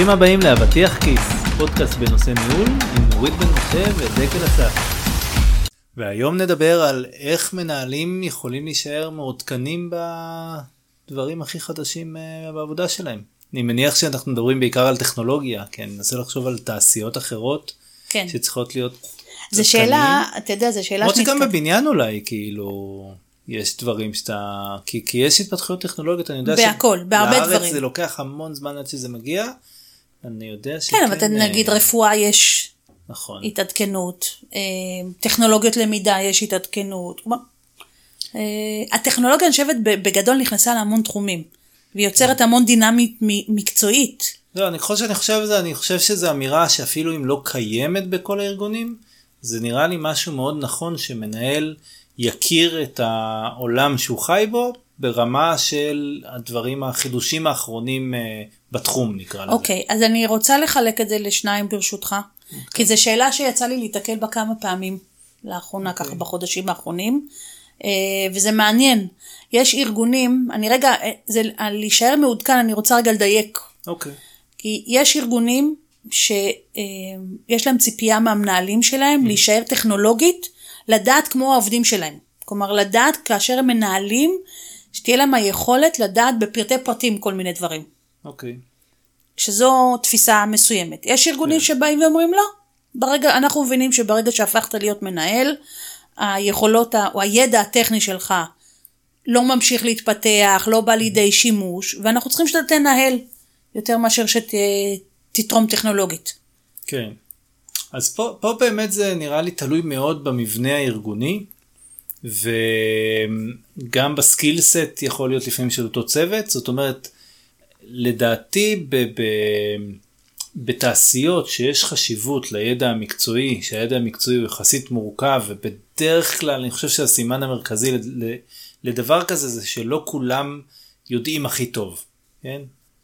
ברוכים הבאים לאבטיח כיס, פודקאסט בנושא ניהול עם נורית בן משה ודקל אסף. והיום נדבר על איך מנהלים יכולים להישאר מעודכנים בדברים הכי חדשים אה, בעבודה שלהם. אני מניח שאנחנו מדברים בעיקר על טכנולוגיה, כן, ננסה לחשוב על תעשיות אחרות כן. שצריכות להיות זו. שאלה, אתה יודע, זו שאלה למרות שגם שנתקע- בבניין אולי כאילו יש דברים שאתה כי, כי יש התפתחויות טכנולוגיות אני יודע בהכל, בהרבה דברים. זה לוקח המון זמן עד שזה מגיע. אני יודע שכן כן, אבל נגיד אה, רפואה יש נכון התעדכנות, אה, טכנולוגיות למידה יש התעדכנות. כלומר, אה, הטכנולוגיה אני חושבת בגדול נכנסה להמון תחומים, והיא יוצרת המון דינמית מקצועית. לא, אני חושב שאני חושב על זה אני חושב שזו אמירה שאפילו אם לא קיימת בכל הארגונים זה נראה לי משהו מאוד נכון שמנהל יכיר את העולם שהוא חי בו ברמה של הדברים החידושים האחרונים אה, בתחום נקרא לזה. אוקיי, אז אני רוצה לחלק את זה לשניים ברשותך, כי זו שאלה שיצא לי להתקל בה כמה פעמים לאחרונה, ככה בחודשים האחרונים, אה, וזה מעניין. יש ארגונים, אני רגע, אה, זה, להישאר מעודכן, אני רוצה רגע לדייק. אוקיי. כי יש ארגונים שיש להם ציפייה מהמנהלים שלהם להישאר טכנולוגית, לדעת כמו העובדים שלהם. כלומר, לדעת כאשר הם מנהלים, שתהיה להם היכולת לדעת בפרטי פרטים כל מיני דברים. אוקיי. שזו תפיסה מסוימת. יש ארגונים שבאים ואומרים לא, ברגע, אנחנו מבינים שברגע שהפכת להיות מנהל, היכולות או הידע הטכני שלך לא ממשיך להתפתח, לא בא לידי שימוש, ואנחנו צריכים שאתה תנהל יותר מאשר שתתרום טכנולוגית. כן. אז פה, פה באמת זה נראה לי תלוי מאוד במבנה הארגוני וגם בסקילסט יכול להיות לפעמים של אותו צוות זאת אומרת לדעתי ב, ב, בתעשיות שיש חשיבות לידע המקצועי שהידע המקצועי הוא יחסית מורכב ובדרך כלל אני חושב שהסימן המרכזי לדבר כזה זה שלא כולם יודעים הכי טוב. כן?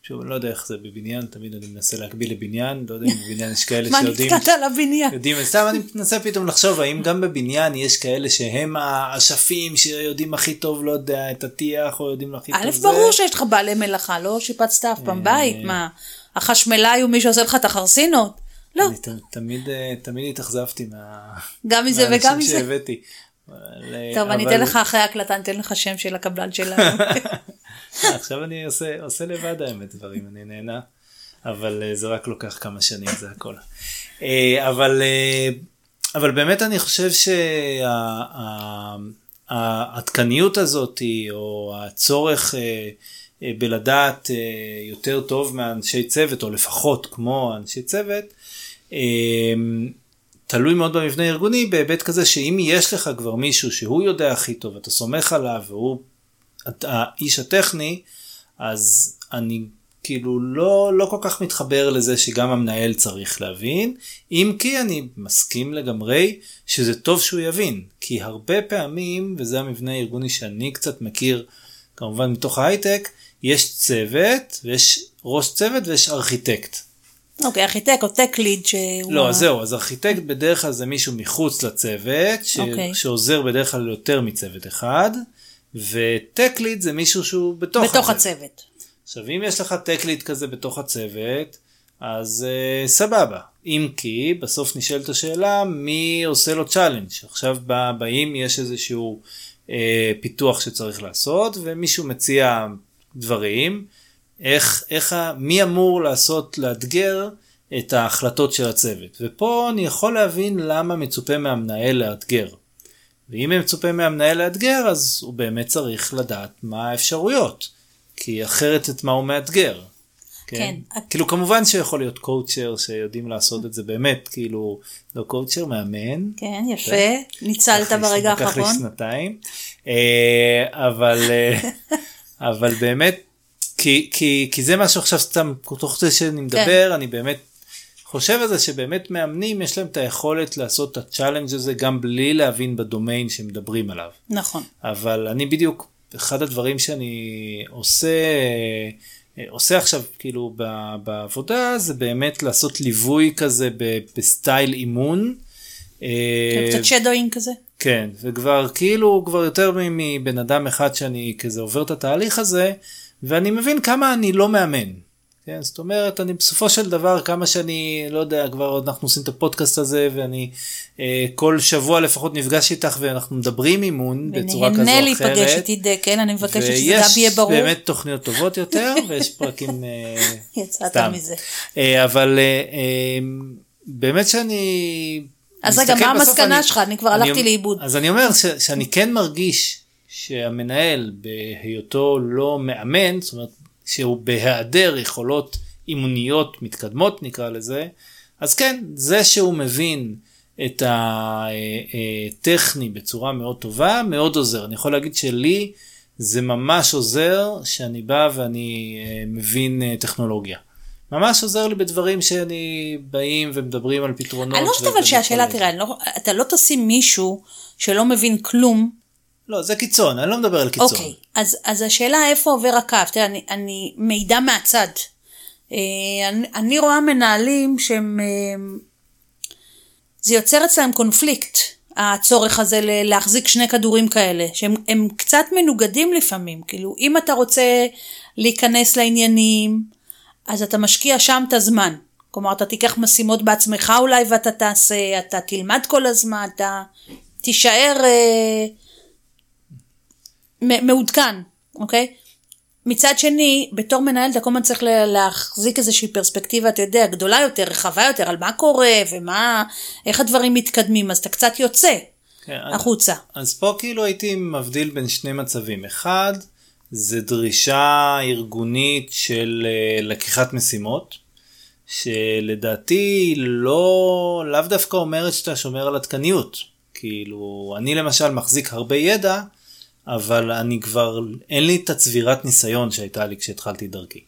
שוב, אני לא יודע איך זה בבניין, תמיד אני מנסה להקביל לבניין, לא יודע אם בבניין יש כאלה מה שיודעים, נתקעת על הבניין? יודעים, סתם אני מנסה פתאום לחשוב האם גם בבניין יש כאלה שהם האשפים שיודעים הכי טוב, לא יודע, את הטיח או יודעים הכי טוב א', זה. ברור שיש לך בעלי מלאכה, לא שיפצת אף פעם בית, מה, החשמלאי הוא מי שעושה לך את החרסינות? לא, אני תמיד, אה, תמיד התאכזבתי מה... גם מזה וגם מהאנשים מזה. שהבאתי. אה, טוב, אני אבל- אתן לך אחרי ההקלטה, אני אתן לך שם של הקבלן שלנו. אה, עכשיו אני עושה, עושה לבד האמת דברים, אני נהנה, אבל אה, זה רק לוקח כמה שנים, זה הכל. אה, אבל, אבל באמת אני חושב שהעדכניות הזאת, או הצורך בלדעת יותר טוב מאנשי צוות, או לפחות כמו אנשי צוות, תלוי מאוד במבנה הארגוני בהיבט כזה שאם יש לך כבר מישהו שהוא יודע הכי טוב, אתה סומך עליו והוא האיש הטכני, אז אני כאילו לא, לא כל כך מתחבר לזה שגם המנהל צריך להבין, אם כי אני מסכים לגמרי שזה טוב שהוא יבין, כי הרבה פעמים, וזה המבנה הארגוני שאני קצת מכיר, כמובן מתוך ההייטק, יש צוות, ויש ראש צוות ויש ארכיטקט. אוקיי, ארכיטקט או tech lead שהוא... לא, זהו, אז ארכיטקט בדרך כלל זה מישהו מחוץ לצוות, ש... אוקיי. שעוזר בדרך כלל יותר מצוות אחד, ו tech lead זה מישהו שהוא בתוך, בתוך הצוות. עכשיו אם יש לך tech lead כזה בתוך הצוות, אז אה, סבבה. אם כי בסוף נשאלת השאלה מי עושה לו challenge. עכשיו בא- באים יש איזשהו אה, פיתוח שצריך לעשות ומישהו מציע דברים, איך, איך, מי אמור לעשות, לאתגר את ההחלטות של הצוות. ופה אני יכול להבין למה מצופה מהמנהל לאתגר. ואם מצופה מהמנהל לאתגר אז הוא באמת צריך לדעת מה האפשרויות. כי אחרת את מה הוא מאתגר. כן. כאילו כמובן שיכול להיות קואוצ'ר שיודע לעשות את זה באמת כאילו לא קואוצ'ר מאמן. כן, יפה. ניצלת לקח לי- ברגע לקח לי האחרון. שנתיים. אה, אבל אה, אבל באמת כי כי כי זה משהו עכשיו סתם תוך זה שאני מדבר אני באמת חושב על זה שבאמת מאמנים יש להם את היכולת לעשות את ה challenge הזה גם בלי להבין בדומיין שמדברים עליו. נכון. אבל אני בדיוק, אחד הדברים שאני עושה, אה, עושה עכשיו כאילו בעבודה זה באמת לעשות ליווי כזה ב style אימון. אה, קצת shadowing כזה. כן, וכבר כאילו כבר יותר מבן אדם אחד שאני כזה עובר את התהליך הזה, ואני מבין כמה אני לא מאמן. כן, זאת אומרת, אני בסופו של דבר, כמה שאני, לא יודע, כבר אנחנו עושים את הפודקאסט הזה, ואני אה, כל שבוע לפחות נפגש איתך, ואנחנו מדברים אימון בצורה כזו או אחרת. ונהנה להיפגש איתי דקל, אני מבקשת שזה גם יהיה ברור. ויש באמת תוכניות טובות יותר, ויש פרקים אה, יצאת סתם. מזה. אה, אבל אה, אה, באמת שאני... אז רגע, מה המסקנה שלך? אני כבר הלכתי לאיבוד. אז אני אומר ש, שאני כן מרגיש שהמנהל בהיותו לא מאמן, זאת אומרת שהוא בהיעדר יכולות אימוניות מתקדמות נקרא לזה, אז כן, זה שהוא מבין את הטכני בצורה מאוד טובה, מאוד עוזר. אני יכול להגיד שלי זה ממש עוזר שאני בא ואני אה, מבין אה, טכנולוגיה. ממש עוזר לי בדברים שאני באים ומדברים על פתרונות. אני לא חושבת אבל שהשאלה, תראה, לא- אתה לא תשים מישהו שלא מבין כלום, לא, זה קיצון, אני לא מדבר על קיצון. אוקיי, אז, אז השאלה איפה עובר הקו, תראה, אני, אני מידע מהצד. אה, אני, אני רואה מנהלים שהם, אה, זה יוצר אצלם קונפליקט, הצורך הזה להחזיק שני כדורים כאלה, שהם הם קצת מנוגדים לפעמים, כאילו, אם אתה רוצה להיכנס לעניינים, אז אתה משקיע שם את הזמן. כלומר, אתה תיקח משימות בעצמך אולי ואתה תעשה, אתה תלמד כל הזמן, אתה תישאר... אה, מעודכן, אוקיי? מצד שני, בתור מנהל אתה כל הזמן צריך לה- להחזיק איזושהי פרספקטיבה, אתה יודע, גדולה יותר, רחבה יותר, על מה קורה ומה, איך הדברים מתקדמים, אז אתה קצת יוצא כן, החוצה. אז פה כאילו הייתי מבדיל בין שני מצבים. אחד, זה דרישה ארגונית של אה, לקיחת משימות, שלדעתי לא, לאו דווקא אומרת שאתה שומר על עדכניות. כאילו, אני למשל מחזיק הרבה ידע, אבל אני כבר, אין לי את הצבירת ניסיון שהייתה לי כשהתחלתי דרכי.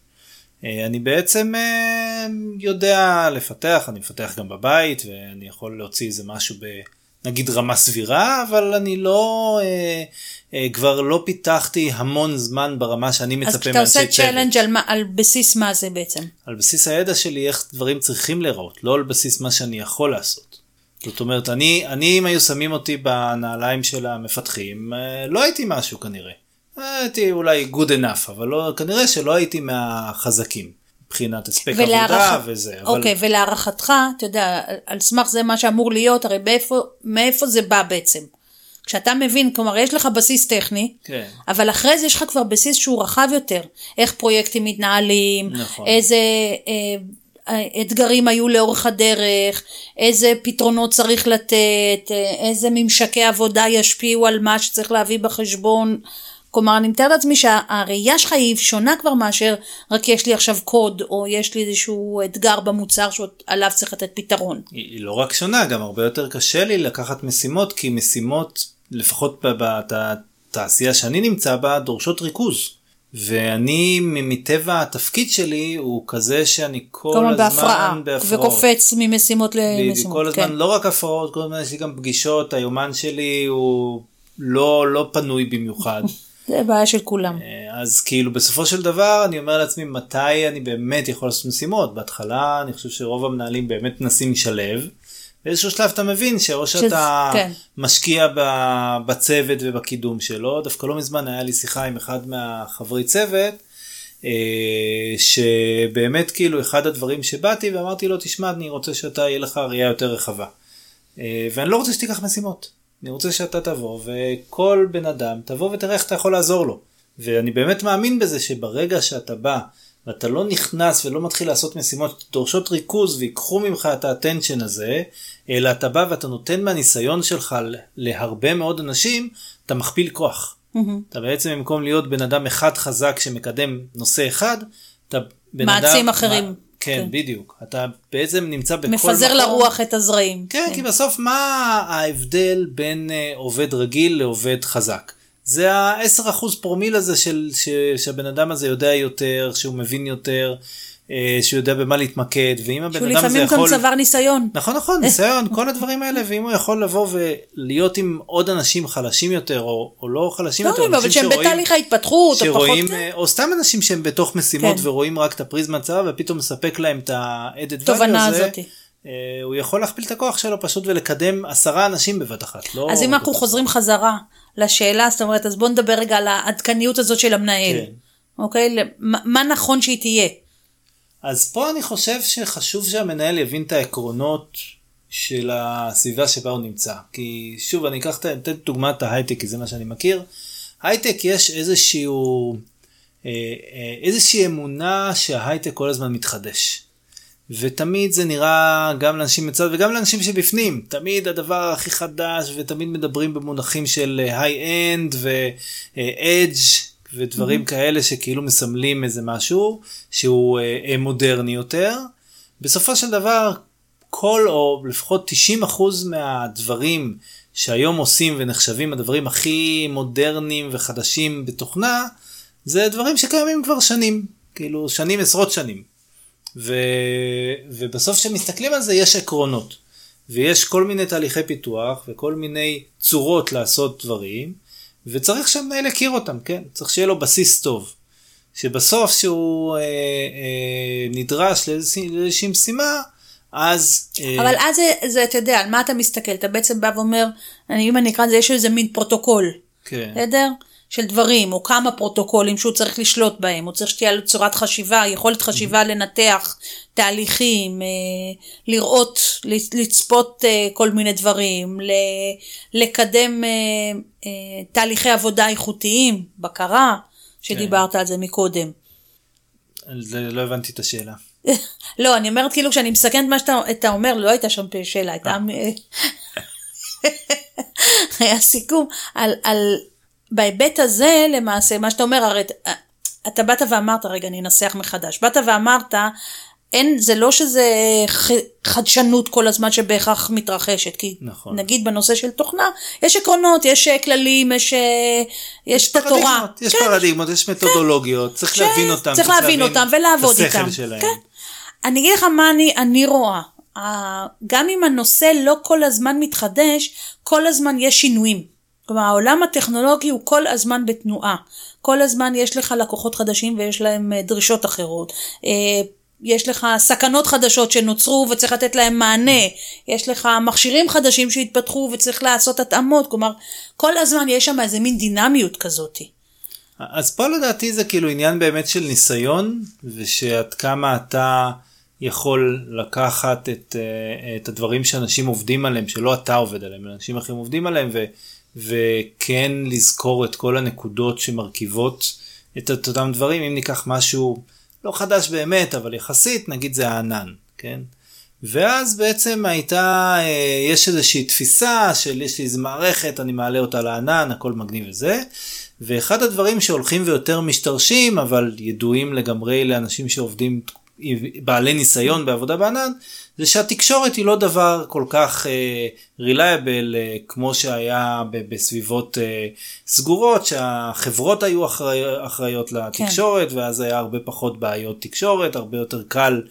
אה, אני בעצם אה, יודע לפתח, אני מפתח גם בבית ואני יכול להוציא איזה משהו ב... נגיד רמה סבירה, אבל אני לא, אה, אה, כבר לא פיתחתי המון זמן ברמה שאני אז מצפה כשאתה עושה מאנשי צוות. challenge על, על בסיס מה זה בעצם? על בסיס הידע שלי איך דברים צריכים להיראות, לא על בסיס מה שאני יכול לעשות. זאת אומרת, אני, אני אם היו שמים אותי בנעליים של המפתחים, אה, לא הייתי משהו כנראה. הייתי אולי good enough, אבל לא, כנראה שלא הייתי מהחזקים. מבחינת הספק עבודה ולהערכת- וזה. אבל... אוקיי, ולהערכתך, אתה יודע, על סמך זה מה שאמור להיות, הרי מאיפה, מאיפה זה בא בעצם? כשאתה מבין, כלומר, יש לך בסיס טכני, כן. אבל אחרי זה יש לך כבר בסיס שהוא רחב יותר. איך פרויקטים מתנהלים, נכון. איזה אה, אתגרים היו לאורך הדרך, איזה פתרונות צריך לתת, איזה ממשקי עבודה ישפיעו על מה שצריך להביא בחשבון. כלומר, אני מתארת לעצמי שהראייה שלך היא שונה כבר מאשר רק יש לי עכשיו קוד, או יש לי איזשהו אתגר במוצר שעליו צריך לתת פתרון. היא לא רק שונה, גם הרבה יותר קשה לי לקחת משימות, כי משימות, לפחות בתעשייה שאני נמצא בה, דורשות ריכוז. ואני מטבע התפקיד שלי הוא כזה שאני כל כלומר, הזמן בהפרעה, בהפרעות. וקופץ ממשימות למשימות. כל הזמן כן. לא רק הפרעות, כל הזמן יש לי גם פגישות, היומן שלי הוא לא, לא פנוי במיוחד. זה בעיה של כולם. אה, אז כאילו בסופו של דבר אני אומר לעצמי מתי אני באמת יכול לעשות משימות. בהתחלה אני חושב שרוב המנהלים באמת מנסים לשלב. באיזשהו שלב אתה מבין שאו שאתה כן. משקיע בצוות ובקידום שלו. דווקא לא מזמן היה לי שיחה עם אחד מהחברי צוות. אה, שבאמת כאילו אחד הדברים שבאתי ואמרתי לו תשמע אני רוצה שאתה יהיה לך ראייה יותר רחבה. אה, ואני לא רוצה שתיקח משימות. אני רוצה שאתה תבוא וכל בן אדם תבוא ותראה איך אתה יכול לעזור לו. ואני באמת מאמין בזה שברגע שאתה בא ואתה לא נכנס ולא מתחיל לעשות משימות שדורשות ריכוז ויקחו ממך את האטנשן הזה, אלא אתה בא ואתה נותן מהניסיון שלך להרבה מאוד אנשים, אתה מכפיל כוח. אתה בעצם במקום להיות בן אדם אחד חזק שמקדם נושא אחד, אתה בן מעצים אדם... אחרים. מה- כן, כן. בדיוק. אתה בעצם נמצא בכל מפזר מקום. לרוח את הזרעים. כן, כי בסוף מה ההבדל בין אה, עובד רגיל לעובד חזק? זה ה-10% פרומיל הזה של, ש, שהבן אדם הזה יודע יותר, שהוא מבין יותר, אה, שהוא יודע במה להתמקד, ואם הבן שהוא אדם הזה לפעמים גם יכול... צבר ניסיון. נכון, נכון, ניסיון, כל הדברים האלה, ואם הוא יכול לבוא ולהיות עם עוד אנשים חלשים יותר, או, או לא חלשים לא, יותר, אבל אנשים שהם שרואים- בתהליך ההתפתחות, או פחות... שרואים, אה, או סתם אנשים שהם בתוך משימות כן. ורואים רק את הפריזמה הצרה ופתאום מספק להם את ה-added value הזה, הוא יכול להכפיל את הכוח שלו פשוט ולקדם עשרה אנשים בבת אחת. לא אז אם אנחנו חוזרים חזרה לשאלה, זאת אומרת, אז בוא נדבר רגע על העדכניות הזאת של המנהל. כן. אוקיי? מה מה נכון שהיא תהיה? אז פה אני חושב שחשוב שהמנהל יבין את העקרונות של הסביבה שבה הוא נמצא. כי שוב, אני אקח, אתן דוגמת ההייטק, כי זה מה שאני מכיר. הייטק יש איזשהו, אה, אה, איזושהי אמונה שההייטק כל הזמן מתחדש. ותמיד זה נראה גם לאנשים מצד וגם לאנשים שבפנים, תמיד הדבר הכי חדש ותמיד מדברים במונחים של high-end ו-edge ודברים mm-hmm. כאלה שכאילו מסמלים איזה משהו שהוא uh, מודרני יותר. בסופו של דבר כל או לפחות 90% מהדברים שהיום עושים ונחשבים הדברים הכי מודרניים וחדשים בתוכנה זה דברים שקיימים כבר שנים כאילו שנים עשרות שנים. ו... ובסוף כשמסתכלים על זה יש עקרונות ויש כל מיני תהליכי פיתוח וכל מיני צורות לעשות דברים וצריך שהמנהל יכיר אותם כן צריך שיהיה לו בסיס טוב. שבסוף שהוא אה, אה, נדרש לאיזושהי משימה אז... אה, אבל אז זה, זה, אתה יודע, על מה אתה מסתכל? אתה בעצם בא ואומר, אני, אם אני אקרא לזה, יש איזה מין פרוטוקול. כן. בסדר? של דברים, או כמה פרוטוקולים שהוא צריך לשלוט בהם, הוא צריך שתהיה לו צורת חשיבה, יכולת חשיבה לנתח תהליכים, אה, לראות, לצפות אה, כל מיני דברים, לקדם תהליכי עבודה איכותיים, בקרה, שדיברת כן. על זה מקודם. לא הבנתי את השאלה. לא, אני אומרת כאילו כשאני מסכנת מה שאתה אומר, לא הייתה שם שאלה, הייתה... אה. היה סיכום על, על בהיבט הזה למעשה, מה שאתה אומר, הרי אתה באת ואמרת, רגע אני אנסח מחדש, באת ואמרת, אין, זה לא שזה חדשנות כל הזמן שבהכרח מתרחשת, כי נכון. נגיד בנושא של תוכנה, יש עקרונות, יש כללים, יש, יש, יש את התורה. יש כן. פרדיגמות, יש מתודולוגיות, כן. צריך ש... להבין אותם, צריך להבין אותם ולעבוד איתם. שלהם. כן. אני אגיד לך מה אני, אני רואה. גם אם הנושא לא כל הזמן מתחדש, כל הזמן יש שינויים. כלומר העולם הטכנולוגי הוא כל הזמן בתנועה. כל הזמן יש לך לקוחות חדשים ויש להם אה, דרישות אחרות. אה, יש לך סכנות חדשות שנוצרו וצריך לתת להם מענה, יש לך מכשירים חדשים שהתפתחו וצריך לעשות התאמות, כלומר כל הזמן יש שם איזה מין דינמיות כזאתי. אז פה לדעתי זה כאילו עניין באמת של ניסיון ושעד כמה אתה יכול לקחת את, אה, את הדברים שאנשים עובדים עליהם שלא אתה עובד עליהם אנשים אחרים עובדים עליהם ו, וכן לזכור את כל הנקודות שמרכיבות את, אותם דברים אם ניקח משהו לא חדש באמת אבל יחסית נגיד זה הענן כן. ואז בעצם הייתה, אה, יש איזושהי תפיסה של יש לי איזה מערכת, אני מעלה אותה לענן, הכל מגניב וזה. ואחד הדברים שהולכים ויותר משתרשים, אבל ידועים לגמרי לאנשים שעובדים בעלי ניסיון בעבודה בענן, זה שהתקשורת היא לא דבר כל כך uh, uh, כמו שהיה בסביבות uh, סגורות, שהחברות היו אחראי, אחראיות לתקשורת, כן. ואז היה הרבה פחות בעיות תקשורת, הרבה יותר קל uh,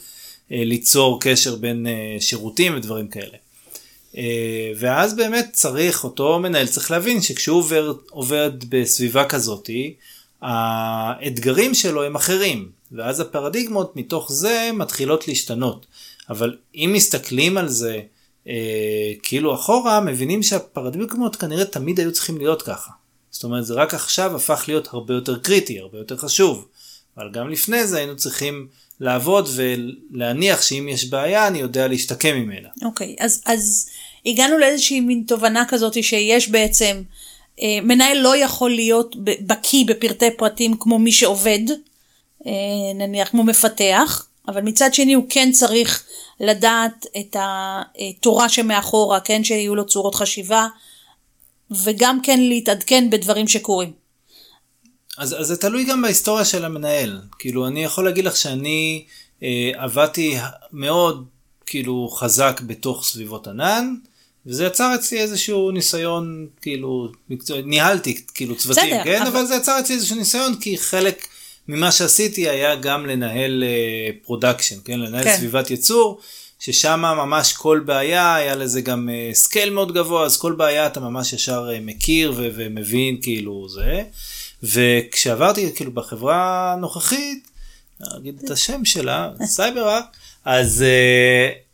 ליצור קשר בין uh, שירותים ודברים כאלה. Uh, ואז באמת צריך, אותו מנהל צריך להבין שכשהוא עובד, עובד בסביבה כזאתי, האתגרים שלו הם אחרים. ואז הפרדיגמות מתוך זה מתחילות להשתנות. אבל אם מסתכלים על זה אה, כאילו אחורה, מבינים שהפרדיגמות כנראה תמיד היו צריכים להיות ככה. זאת אומרת זה רק עכשיו הפך להיות הרבה יותר קריטי, הרבה יותר חשוב. אבל גם לפני זה היינו צריכים לעבוד ולהניח שאם יש בעיה אני יודע להשתקם ממנה. אוקיי, okay, אז, אז הגענו לאיזושהי מין תובנה כזאת שיש בעצם, מנהל לא יכול להיות בקיא בפרטי פרטים כמו מי שעובד, אה, נניח כמו מפתח, אבל מצד שני הוא כן צריך לדעת את התורה שמאחורה, כן, שיהיו לו צורות חשיבה, וגם כן להתעדכן בדברים שקורים. אז, אז זה תלוי גם בהיסטוריה של המנהל. כאילו, אני יכול להגיד לך שאני אה, עבדתי מאוד, כאילו, חזק בתוך סביבות ענן, וזה יצר אצלי איזשהו ניסיון, כאילו, מקצוע, ניהלתי כאילו צוותים, בסדר, כן? אבל... אבל זה יצר אצלי איזשהו ניסיון, כי חלק ממה שעשיתי היה גם לנהל production, uh, כן? לנהל כן. סביבת ייצור, ששם ממש כל בעיה היה לזה גם scale uh, מאוד גבוה, אז כל בעיה אתה ממש ישר uh, מכיר ו- ומבין כאילו זה. וכשעברתי כאילו בחברה הנוכחית, אגיד את השם שלה, סייבריזן, אז,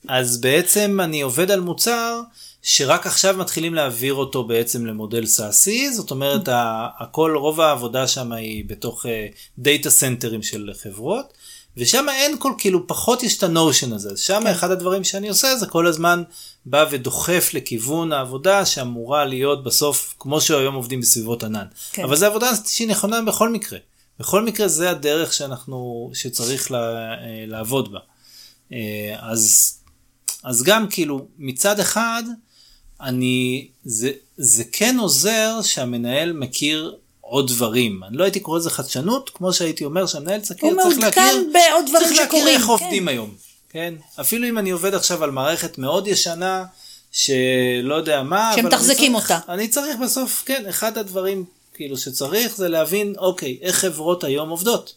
uh, אז בעצם אני עובד על מוצר שרק עכשיו מתחילים להעביר אותו בעצם למודל SaaSי, זאת אומרת הכל, רוב העבודה שם היא בתוך data centerים של חברות, ושם אין כל, כאילו פחות יש את ה notion הזה, אז שם כן. אחד הדברים שאני עושה זה כל הזמן בא ודוחף לכיוון העבודה שאמורה להיות בסוף, כמו שהיום עובדים בסביבות ענן. כן. אבל זו עבודה שהיא נכונה בכל מקרה. בכל מקרה זה הדרך שאנחנו, שצריך לה, אה, לעבוד בה. אה, אז, אז גם כאילו מצד אחד, אני, זה, זה כן עוזר שהמנהל מכיר עוד דברים. אני לא הייתי קורא לזה חדשנות, כמו שהייתי אומר שהמנהל צריך, להכיר, צריך להכיר שקורים, איך כן. עובדים היום. כן? אפילו אם אני עובד עכשיו על מערכת מאוד ישנה, שלא יודע מה, שמתחזקים אותה. אני צריך בסוף, כן, אחד הדברים כאילו שצריך זה להבין, אוקיי, איך חברות היום עובדות.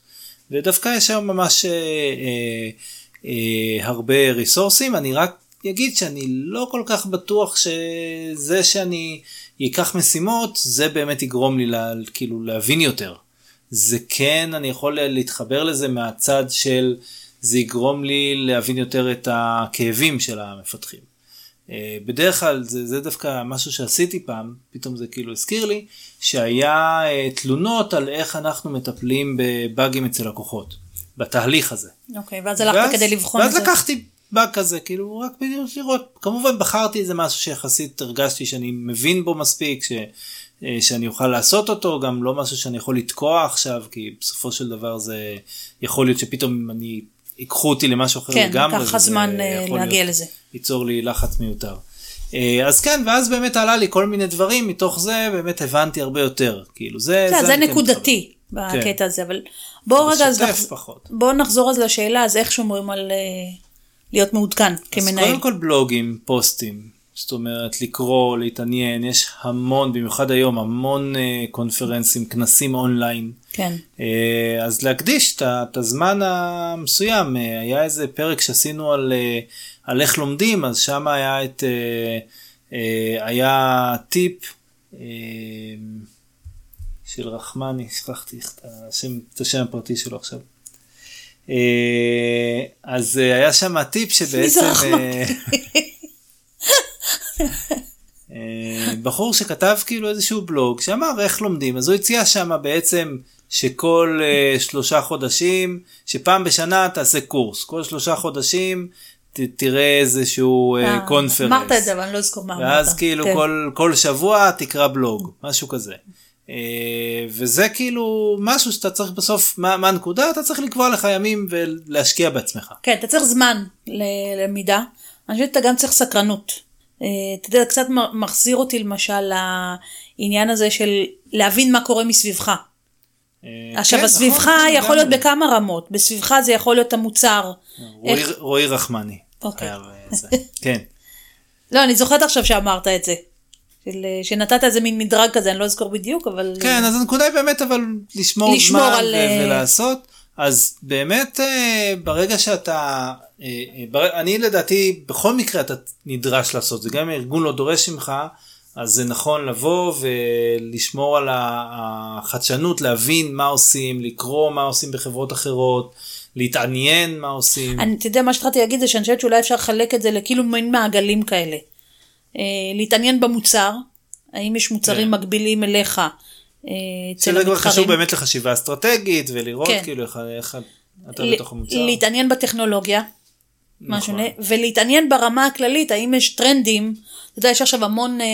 ודווקא יש היום ממש אה, אה, אה, הרבה ריסורסים, אני רק אגיד שאני לא כל כך בטוח שזה שאני אקח משימות, זה באמת יגרום לי לה, כאילו להבין יותר. זה כן, אני יכול להתחבר לזה מהצד של זה יגרום לי להבין יותר את הכאבים של המפתחים. אה, בדרך כלל זה, זה דווקא משהו שעשיתי פעם, פתאום זה כאילו הזכיר לי, שהיה אה, תלונות על איך אנחנו מטפלים בבאגים אצל לקוחות, בתהליך הזה. אוקיי, ואז הלכת כדי לבחון את ואז זה. לקחתי באג כזה, כאילו רק בדיוק לראות, כמובן בחרתי איזה משהו שיחסית הרגשתי שאני מבין בו מספיק, ש, אה, שאני אוכל לעשות אותו, גם לא משהו שאני יכול לתקוע עכשיו, כי בסופו של דבר זה יכול להיות שפתאום אני, ייקחו אותי למשהו אחר כן, לגמרי. לקח לך זמן אה, להגיע לזה. ייצור לי לחץ מיותר. אה, אז כן, ואז באמת עלה לי כל מיני דברים, מתוך זה באמת הבנתי הרבה יותר, כאילו זה... זה, זה אני כן נקודתי בקטע הזה, אבל בואו רגע, אז נחז... פחות. בואו נחזור אז לשאלה, אז איך שומרים על להיות מעודכן אז כמנהל? קודם כל בלוגים, פוסטים, זאת אומרת לקרוא, להתעניין, יש המון, במיוחד היום, המון אה, קונפרנסים, כנסים אונליין. כן, אה, אז להקדיש את הזמן המסוים, אה, היה איזה פרק שעשינו על, אה, על איך לומדים, אז שם היה את, אה, אה, היה טיפ אה, של רחמני, שכחתי את השם, את השם הפרטי שלו עכשיו. אה, אז אה, היה שם טיפ מי זה שבעצם? אה, בחור שכתב כאילו איזשהו בלוג שאמר איך לומדים אז הוא הציע שם בעצם שכל שלושה חודשים שפעם בשנה תעשה קורס כל שלושה חודשים ת, תראה איזשהו אה, קונפרנס. אמרת את זה, אבל אני לא אזכור מה אמרת. ואז כאילו כן. כל, כל שבוע תקרא בלוג, משהו כזה. אה, וזה כאילו משהו שאתה צריך בסוף, מה, מה הנקודה? אתה צריך לקבוע לך ימים ולהשקיע בעצמך. כן, אתה צריך זמן ללמידה, אני חושבת שאתה גם צריך סקרנות. אה, אתה יודע, קצת מחזיר אותי למשל לעניין הזה של להבין מה קורה מסביבך. אה, עכשיו, כן, הסביבך נכון, יכול להיות. בכמה רמות, בסביבך זה יכול להיות המוצר. רועי, איך- רועי רחמני. אוקיי. כן. לא, אני זוכרת עכשיו שאמרת את זה. של, אה, שנתת איזה מין מדרג כזה, אני לא אזכור בדיוק, אבל... כן, אז הנקודה היא באמת אבל לשמור, לשמור זמן על, ו- אה, ולעשות. אז באמת אה, ברגע שאתה, אני לדעתי בכל מקרה אתה נדרש לעשות זה, גם אם הארגון לא דורש ממך, אז זה נכון לבוא ולשמור על החדשנות, להבין מה עושים, לקרוא מה עושים בחברות אחרות, להתעניין מה עושים. אני, אתה יודע, מה שהתחלתי להגיד זה שאני חושבת שאולי אפשר לחלק את זה לכאילו מין מעגלים כאלה. אה, להתעניין במוצר, האם יש מוצרים כן. מקבילים אליך אה, אצל שזה כבר המתחרים. חשוב באמת לחשיבה אסטרטגית ולראות כן. כאילו איך, איך אתה ל- בתוך המוצר. להתעניין בטכנולוגיה, נכון. משהו, ולהתעניין ברמה הכללית, האם יש טרנדים, אתה יודע, יש עכשיו המון אה,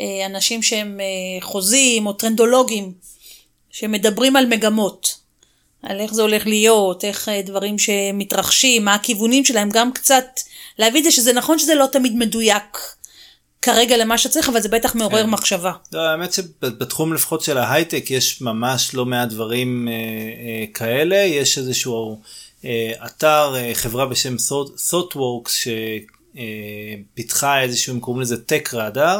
אה, אנשים שהם אה, חוזים או טרנדולוגים, שמדברים על מגמות, על איך זה הולך להיות, איך אה, דברים שמתרחשים, מה הכיוונים שלהם, גם קצת להביא את זה שזה נכון שזה לא תמיד מדויק כרגע למה שצריך, אבל זה בטח מעורר כן. מחשבה. לא, האמת שבתחום לפחות של ההייטק יש ממש לא מעט דברים אה, אה, כאלה, יש איזשהו אה, אתר, אה, חברה בשם Thought- ThoughtWorks שפיתחה איזשהו, הם קוראים לזה Tech Radar,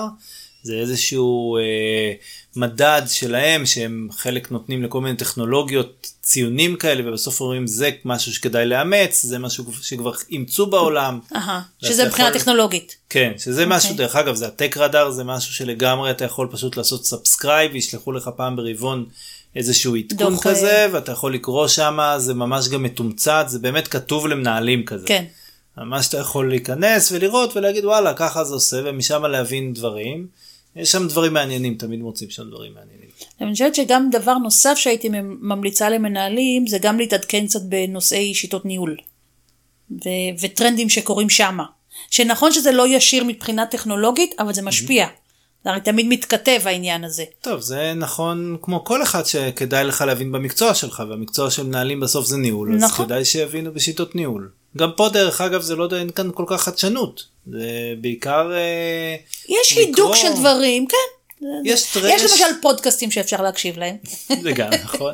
זה איזשהו אה, מדד שלהם שהם חלק נותנים לכל מיני טכנולוגיות ציונים כאלה ובסוף אומרים זה משהו שכדאי לאמץ, זה משהו שכבר אימצו בעולם. ואז שזה מבחינה יכול- טכנולוגית. כן, שזה משהו, אוקיי. דרך אגב, זה ה Tech Radar, זה משהו שלגמרי אתה יכול פשוט לעשות subscribe, וישלחו לך פעם ברבעון איזשהו עדכון דוח, כזה, ואתה יכול לקרוא שם, זה ממש גם מתומצת, זה באמת כתוב למנהלים כזה. כן. ממש אתה יכול להיכנס ולראות ולהגיד וואלה, ככה זה עושה, ומשם להבין דברים. יש שם דברים מעניינים, תמיד מוצאים שם דברים מעניינים. אני חושבת שגם דבר נוסף שהייתי ממליצה למנהלים זה גם להתעדכן קצת בנושאי שיטות ניהול ו- וטרנדים שקורים שמה. שנכון שזה לא ישיר מבחינה טכנולוגית, אבל זה משפיע. זה הרי תמיד מתכתב העניין הזה. טוב, זה נכון כמו כל אחד שכדאי לך להבין במקצוע שלך, והמקצוע של מנהלים בסוף זה ניהול, אז נכון. כדאי שיבינו בשיטות ניהול. גם פה דרך אגב זה לא, אין כאן כל כך חדשנות, זה בעיקר... אה, יש לקרוא. הידוק של דברים, כן. יש יש טרש. למשל פודקאסטים שאפשר להקשיב להם. זה גם נכון.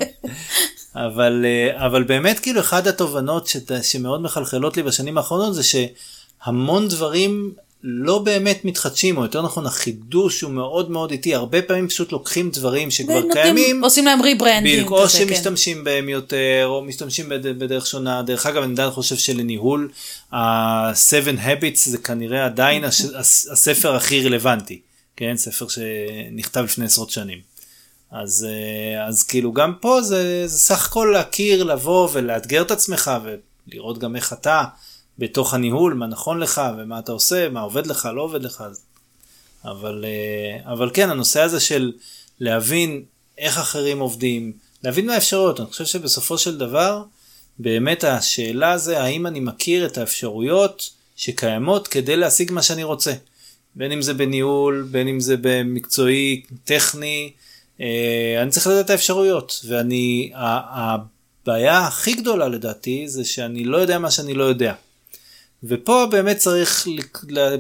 אבל, אה, אבל באמת כאילו אחת התובנות שת, שמאוד מחלחלות לי בשנים האחרונות זה שהמון דברים לא באמת מתחדשים, או יותר נכון החידוש הוא מאוד מאוד איטי, הרבה פעמים פשוט לוקחים דברים שכבר ונותנים- קיימים, עושים להם rebranding. או כן. שמשתמשים בהם יותר, או משתמשים בד- בדרך שונה. דרך אגב, אני עדיין חושב שלניהול, ה-7 Habits זה כנראה עדיין הש- הס- הספר הכי רלוונטי, כן? ספר שנכתב לפני עשרות שנים. אז, אה, אז כאילו גם פה זה, זה סך הכל להכיר, לבוא ולאתגר את עצמך ולראות גם איך אתה בתוך הניהול, מה נכון לך ומה אתה עושה, מה עובד לך, לא עובד לך. אבל, אה, אבל כן, הנושא הזה של להבין איך אחרים עובדים, להבין מה האפשרויות. אני חושב שבסופו של דבר, באמת השאלה זה האם אני מכיר את האפשרויות שקיימות כדי להשיג מה שאני רוצה. בין אם זה בניהול, בין אם זה במקצועי, טכני, אה, אני צריך לדעת את האפשרויות. ואני, הבעיה הכי גדולה לדעתי זה שאני לא יודע מה שאני לא יודע. ופה באמת צריך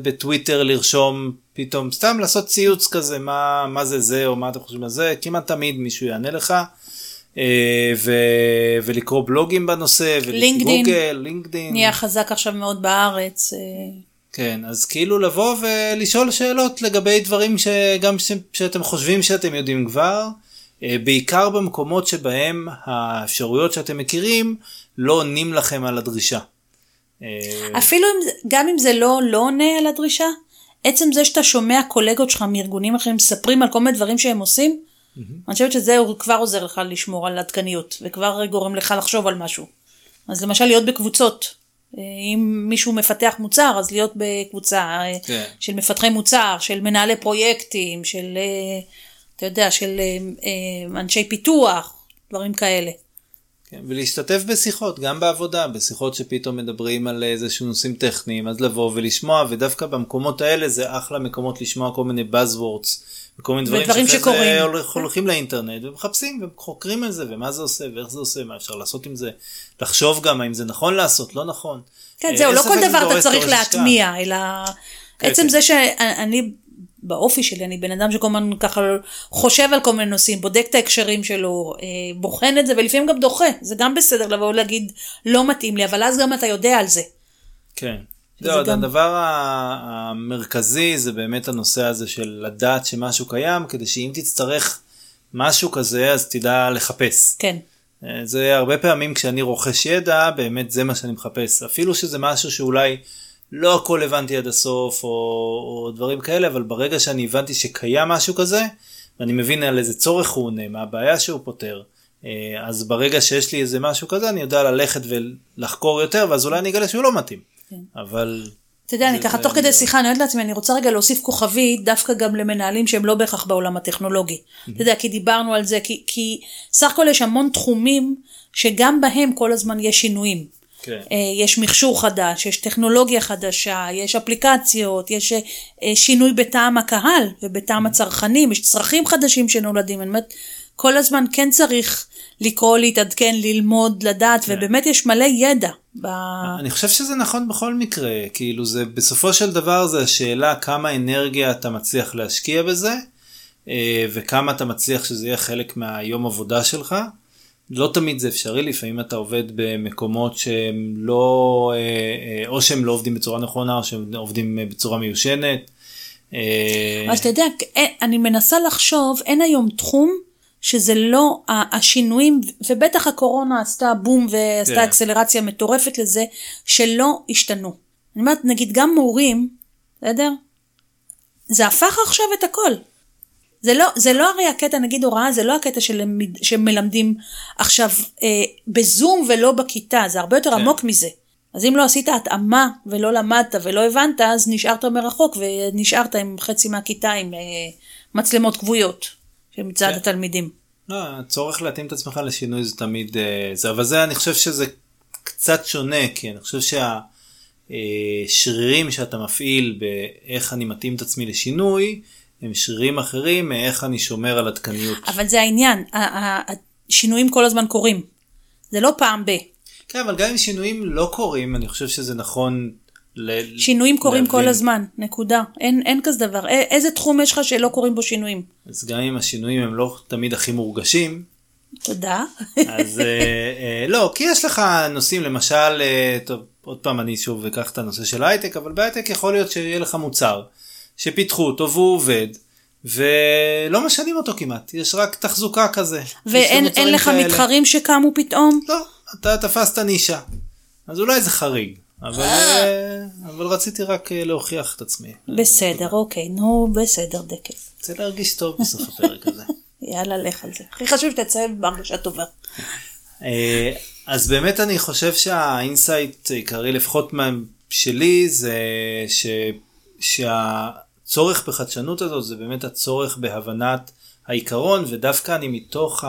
בטוויטר לרשום פתאום סתם לעשות ציוץ כזה מה מה זה זה או מה אתם חושבים על זה כמעט תמיד מישהו יענה לך אה, ו, ולקרוא בלוגים בנושא לינקדין. וגוגל לינקדין נהיה חזק עכשיו מאוד בארץ. אה, כן אז כאילו לבוא ולשאול שאלות לגבי דברים שגם ש, שאתם חושבים שאתם יודעים כבר אה, בעיקר במקומות שבהם האפשרויות שאתם מכירים לא עונים לכם על הדרישה. אה, אפילו אם, גם אם זה לא, לא עונה על הדרישה, עצם זה שאתה שומע קולגות שלך מארגונים אחרים מספרים על כל מיני דברים שהם עושים, אני חושבת שזה כבר עוזר לך לשמור על עדכניות, וכבר גורם לך לחשוב על משהו. אז למשל להיות בקבוצות. אה, אם מישהו מפתח מוצר, אז להיות בקבוצה אה, כן. של מפתחי מוצר, של מנהלי פרויקטים, של, אתה יודע, של אנשי פיתוח, דברים כאלה. כן, ולהשתתף בשיחות, גם בעבודה, בשיחות שפתאום מדברים על איזשהו נושאים טכניים, אז לבוא ולשמוע, ודווקא במקומות האלה זה אחלה מקומות לשמוע כל מיני buzzwords, וכל מיני דברים שאחרי שקורים. הולך- הולכים לאינטרנט ומחפשים וחוקרים על זה, ומה זה עושה, ואיך זה עושה, מה אפשר לעשות עם זה, לחשוב גם האם זה נכון לעשות, לא נכון. כן, אה, זהו, לא כל דבר אתה צריך. להטמיע, אלא כן, עצם כן. זה שאני, באופי שלי, אני בן אדם שכל הזמן ככה חושב על כל מיני נושאים, בודק את ההקשרים שלו, אה, בוחן את זה, ולפעמים גם דוחה. זה גם בסדר לבוא ולהגיד, לא מתאים לי, אבל אז גם אתה יודע על זה. כן. לא, גם- הדבר המרכזי זה באמת הנושא הזה של לדעת שמשהו קיים, כדי שאם תצטרך משהו כזה, אז תדע לחפש. כן. אה, זה הרבה פעמים כשאני רוכש ידע, באמת זה מה שאני מחפש. אפילו שזה משהו שאולי לא הכל הבנתי עד הסוף, או, או דברים כאלה, אבל ברגע שאני הבנתי שקיים משהו כזה, ואני מבין על איזה צורך הוא עונה, מה הבעיה שהוא פותר, אה, אז ברגע שיש לי איזה משהו כזה, אני יודע ללכת ולחקור יותר, ואז אולי אני אגלה שהוא לא מתאים. כן. אבל... אתה יודע, אני ככה תוך כדי אני- שיחה, אני אומרת לעצמי, אני רוצה רגע להוסיף כוכבית, דווקא גם למנהלים שהם לא בהכרח בעולם הטכנולוגי. אתה יודע, כי דיברנו על זה, כי סך הכל יש המון תחומים שגם בהם כל הזמן יש שינויים. כן. אה, יש מכשור חדש, יש טכנולוגיה חדשה, יש אפליקציות, יש אה, שינוי בטעם הקהל ובטעם הצרכנים, יש צרכים חדשים שנולדים. אני אומרת, כל הזמן כן צריך לקרוא, להתעדכן, ללמוד, לדעת, ובאמת יש מלא ידע. ב... אני חושב שזה נכון בכל מקרה, כאילו זה בסופו של דבר זה השאלה כמה אנרגיה אתה מצליח להשקיע בזה, אה, וכמה אתה מצליח שזה יהיה חלק מהיום עבודה שלך. לא תמיד זה אפשרי, לפעמים אתה עובד במקומות שהם לא, אה, אה, או שהם לא עובדים בצורה נכונה, או שהם עובדים אה, בצורה מיושנת. אה, אז אתה יודע, אני מנסה לחשוב, אין היום תחום שזה לא השינויים, ובטח הקורונה עשתה בום ועשתה כן. אקסלרציה מטורפת לזה, שלא השתנו. אני אומרת, נגיד גם מורים, בסדר? זה הפך עכשיו את הכל. זה לא, זה לא הרי הקטע, נגיד הוראה, זה לא הקטע של שמלמדים עכשיו אה, בזום ולא בכיתה, זה הרבה יותר כן. עמוק מזה. אז אם לא עשית התאמה ולא למדת ולא הבנת, אז נשארת מרחוק ונשארת עם חצי מהכיתה עם אה, מצלמות כבויות מצד כן. התלמידים. לא, הצורך להתאים את עצמך לשינוי זה תמיד אה, זה, אבל זה אני חושב שזה קצת שונה, כי אני חושב שהשרירים שאתה מפעיל באיך אני מתאים את עצמי לשינוי, הם שרירים אחרים מאיך אני שומר על עדכניות. אבל זה העניין, השינויים כל הזמן קורים. זה לא פעם ב. כן, אבל גם אם שינויים לא קורים, אני חושב שזה נכון ל... שינויים קורים כל להבין. הזמן, נקודה. אין, אין כזה דבר. א- איזה תחום יש לך שלא קורים בו שינויים? אז גם אם השינויים הם לא תמיד הכי מורגשים, תודה. אז אה, אה, לא, כי יש לך נושאים, למשל, אה, טוב, עוד פעם אני שוב אקח את הנושא של הייטק, אבל בהייטק יכול להיות שיהיה לך מוצר שפיתחו אותו והוא עובד. ולא משנים אותו כמעט, יש רק תחזוקה כזה. ואין לך כאלה. מתחרים שקמו פתאום? לא, אתה תפסת נישה. אז אולי זה חריג, אבל, אה, אבל רציתי רק אה, להוכיח את עצמי. בסדר, אוקיי, נו, בסדר, דקל. רוצה להרגיש טוב בסוף הפרק הזה. יאללה, לך על זה. הכי חשוב שתצא בהרגשה טובה. אה, אז באמת אני חושב שה insight העיקרי לפחות שלי זה ש, שהצורך בחדשנות הזאת זה באמת הצורך בהבנת העיקרון ודווקא אני מתוך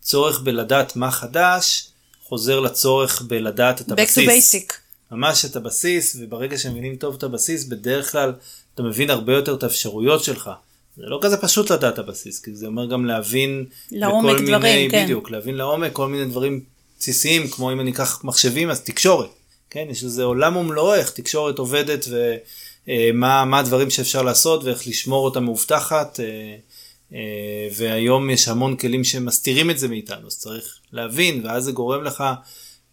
הצורך בלדעת מה חדש חוזר לצורך בלדעת את Back הבסיס. to basic. ממש את הבסיס וברגע שמבינים טוב את הבסיס בדרך כלל אתה מבין הרבה יותר את האפשרויות שלך. זה לא כזה פשוט לדעת הבסיס כי זה אומר גם להבין לעומק דברים, מיני, כן. בדיוק להבין לעומק כל מיני דברים בסיסיים כמו אם אני אקח מחשבים אז תקשורת. כן יש לזה עולם ומלואו איך תקשורת עובדת ומה מה הדברים שאפשר לעשות ואיך לשמור אותה מאובטחת. אה, אה, והיום יש המון כלים שמסתירים את זה מאיתנו אז צריך להבין ואז זה גורם לך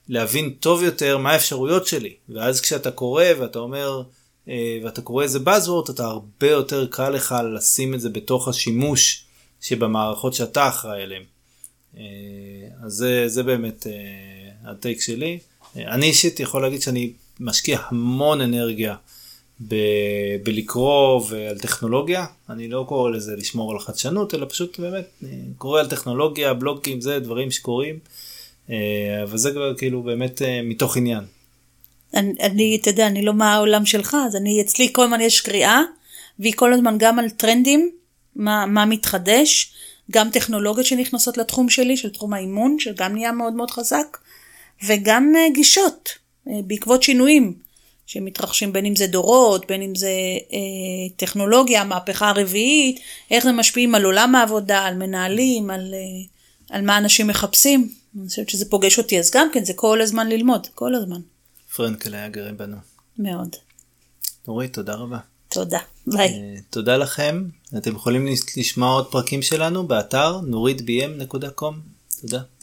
להבין טוב יותר מה האפשרויות שלי ואז כשאתה קורא ואתה אומר אה, ואתה קורא איזה buzzword אתה הרבה יותר קל לך לשים את זה בתוך השימוש שבמערכות שאתה אחראי עליהן. אה, אז זה, זה באמת אה, הטייק שלי. אה, אני אישית יכול להגיד שאני משקיע המון אנרגיה ב- בלקרוא ועל טכנולוגיה, אני לא קורא לזה לשמור על חדשנות, אלא פשוט באמת אה, קורא על טכנולוגיה, בלוגים, זה דברים שקורים, אה, אבל זה כבר כאילו באמת אה, מתוך עניין. אני, אני, אתה יודע, אני לא מהעולם שלך, אז אני, אצלי כל הזמן יש קריאה, והיא כל הזמן גם על טרנדים, מה, מה מתחדש, גם טכנולוגיות שנכנסות לתחום שלי, של תחום האימון, שגם נהיה מאוד מאוד חזק, וגם גישות, בעקבות שינויים שמתרחשים, בין אם זה דורות, בין אם זה אה, טכנולוגיה, המהפכה הרביעית, איך זה משפיעים על עולם העבודה, על מנהלים, על, אה, על מה אנשים מחפשים. אני חושבת שזה פוגש אותי, אז גם כן, זה כל הזמן ללמוד, כל הזמן. פרנקל היה גאה בנו. מאוד. נורית, תודה רבה. תודה. ביי. אה, תודה לכם, אתם יכולים לשמוע עוד פרקים שלנו באתר נוריתbm.com. תודה.